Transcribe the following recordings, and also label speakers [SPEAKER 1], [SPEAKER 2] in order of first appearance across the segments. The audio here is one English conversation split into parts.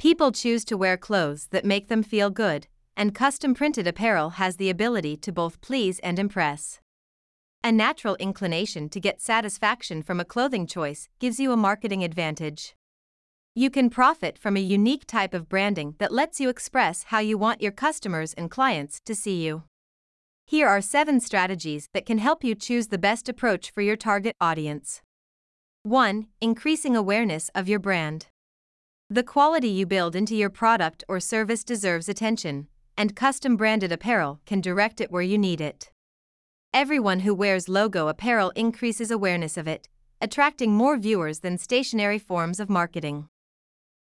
[SPEAKER 1] People choose to wear clothes that make them feel good, and custom printed apparel has the ability to both please and impress. A natural inclination to get satisfaction from a clothing choice gives you a marketing advantage. You can profit from a unique type of branding that lets you express how you want your customers and clients to see you. Here are seven strategies that can help you choose the best approach for your target audience. 1. Increasing awareness of your brand. The quality you build into your product or service deserves attention, and custom branded apparel can direct it where you need it. Everyone who wears logo apparel increases awareness of it, attracting more viewers than stationary forms of marketing.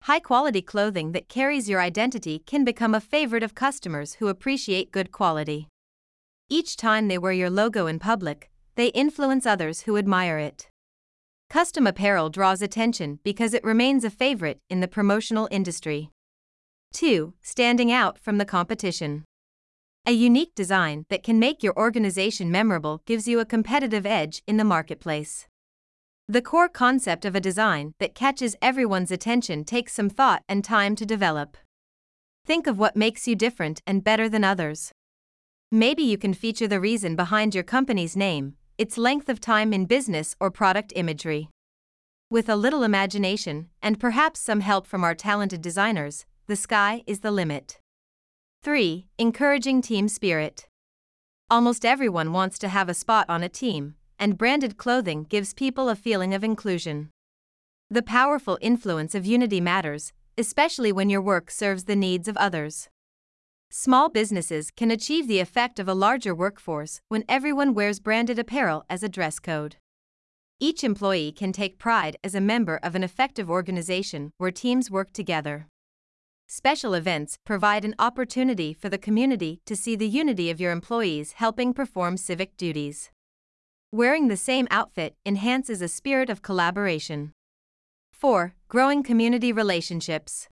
[SPEAKER 1] High quality clothing that carries your identity can become a favorite of customers who appreciate good quality. Each time they wear your logo in public, they influence others who admire it. Custom apparel draws attention because it remains a favorite in the promotional industry. 2. Standing out from the competition. A unique design that can make your organization memorable gives you a competitive edge in the marketplace. The core concept of a design that catches everyone's attention takes some thought and time to develop. Think of what makes you different and better than others. Maybe you can feature the reason behind your company's name, its length of time in business, or product imagery. With a little imagination, and perhaps some help from our talented designers, the sky is the limit. 3. Encouraging team spirit. Almost everyone wants to have a spot on a team, and branded clothing gives people a feeling of inclusion. The powerful influence of unity matters, especially when your work serves the needs of others. Small businesses can achieve the effect of a larger workforce when everyone wears branded apparel as a dress code. Each employee can take pride as a member of an effective organization where teams work together. Special events provide an opportunity for the community to see the unity of your employees helping perform civic duties. Wearing the same outfit enhances a spirit of collaboration. 4. Growing community relationships.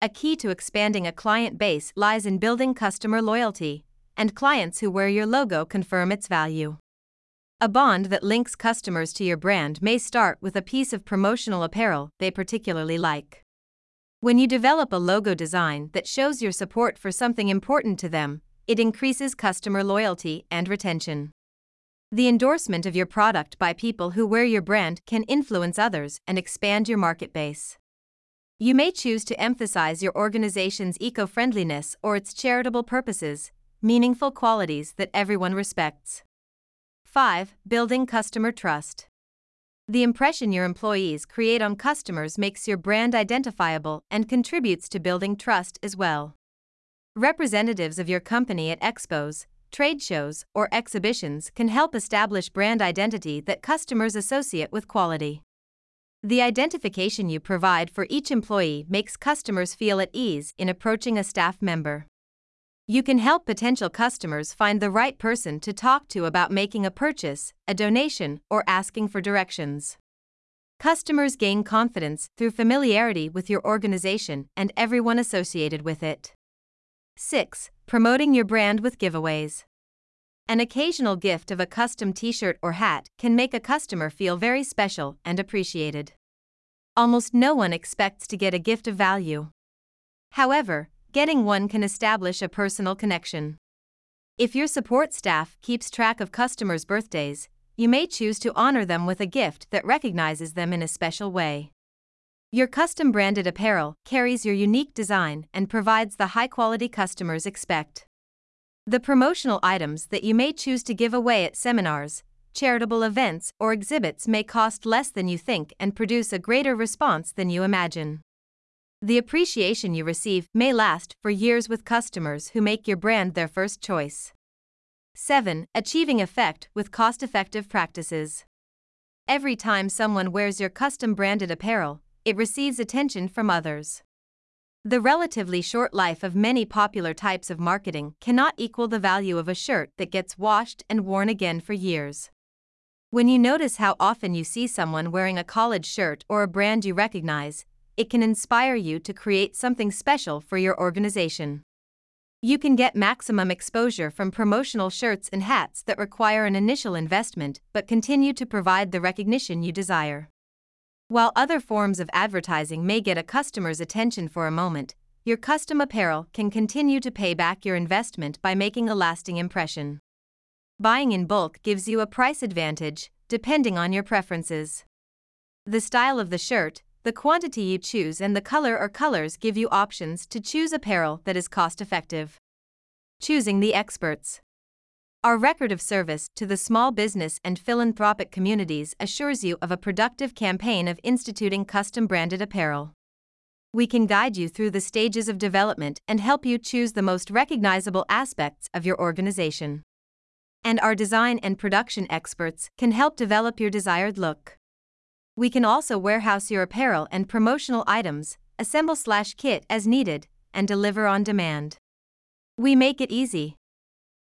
[SPEAKER 1] A key to expanding a client base lies in building customer loyalty, and clients who wear your logo confirm its value. A bond that links customers to your brand may start with a piece of promotional apparel they particularly like. When you develop a logo design that shows your support for something important to them, it increases customer loyalty and retention. The endorsement of your product by people who wear your brand can influence others and expand your market base. You may choose to emphasize your organization's eco friendliness or its charitable purposes, meaningful qualities that everyone respects. 5. Building customer trust. The impression your employees create on customers makes your brand identifiable and contributes to building trust as well. Representatives of your company at expos, trade shows, or exhibitions can help establish brand identity that customers associate with quality. The identification you provide for each employee makes customers feel at ease in approaching a staff member. You can help potential customers find the right person to talk to about making a purchase, a donation, or asking for directions. Customers gain confidence through familiarity with your organization and everyone associated with it. 6. Promoting your brand with giveaways. An occasional gift of a custom t shirt or hat can make a customer feel very special and appreciated. Almost no one expects to get a gift of value. However, getting one can establish a personal connection. If your support staff keeps track of customers' birthdays, you may choose to honor them with a gift that recognizes them in a special way. Your custom branded apparel carries your unique design and provides the high quality customers expect. The promotional items that you may choose to give away at seminars, charitable events, or exhibits may cost less than you think and produce a greater response than you imagine. The appreciation you receive may last for years with customers who make your brand their first choice. 7. Achieving effect with cost effective practices. Every time someone wears your custom branded apparel, it receives attention from others. The relatively short life of many popular types of marketing cannot equal the value of a shirt that gets washed and worn again for years. When you notice how often you see someone wearing a college shirt or a brand you recognize, it can inspire you to create something special for your organization. You can get maximum exposure from promotional shirts and hats that require an initial investment but continue to provide the recognition you desire. While other forms of advertising may get a customer's attention for a moment, your custom apparel can continue to pay back your investment by making a lasting impression. Buying in bulk gives you a price advantage, depending on your preferences. The style of the shirt, the quantity you choose, and the color or colors give you options to choose apparel that is cost effective. Choosing the experts. Our record of service to the small business and philanthropic communities assures you of a productive campaign of instituting custom branded apparel. We can guide you through the stages of development and help you choose the most recognizable aspects of your organization. And our design and production experts can help develop your desired look. We can also warehouse your apparel and promotional items, assemble slash kit as needed, and deliver on demand. We make it easy.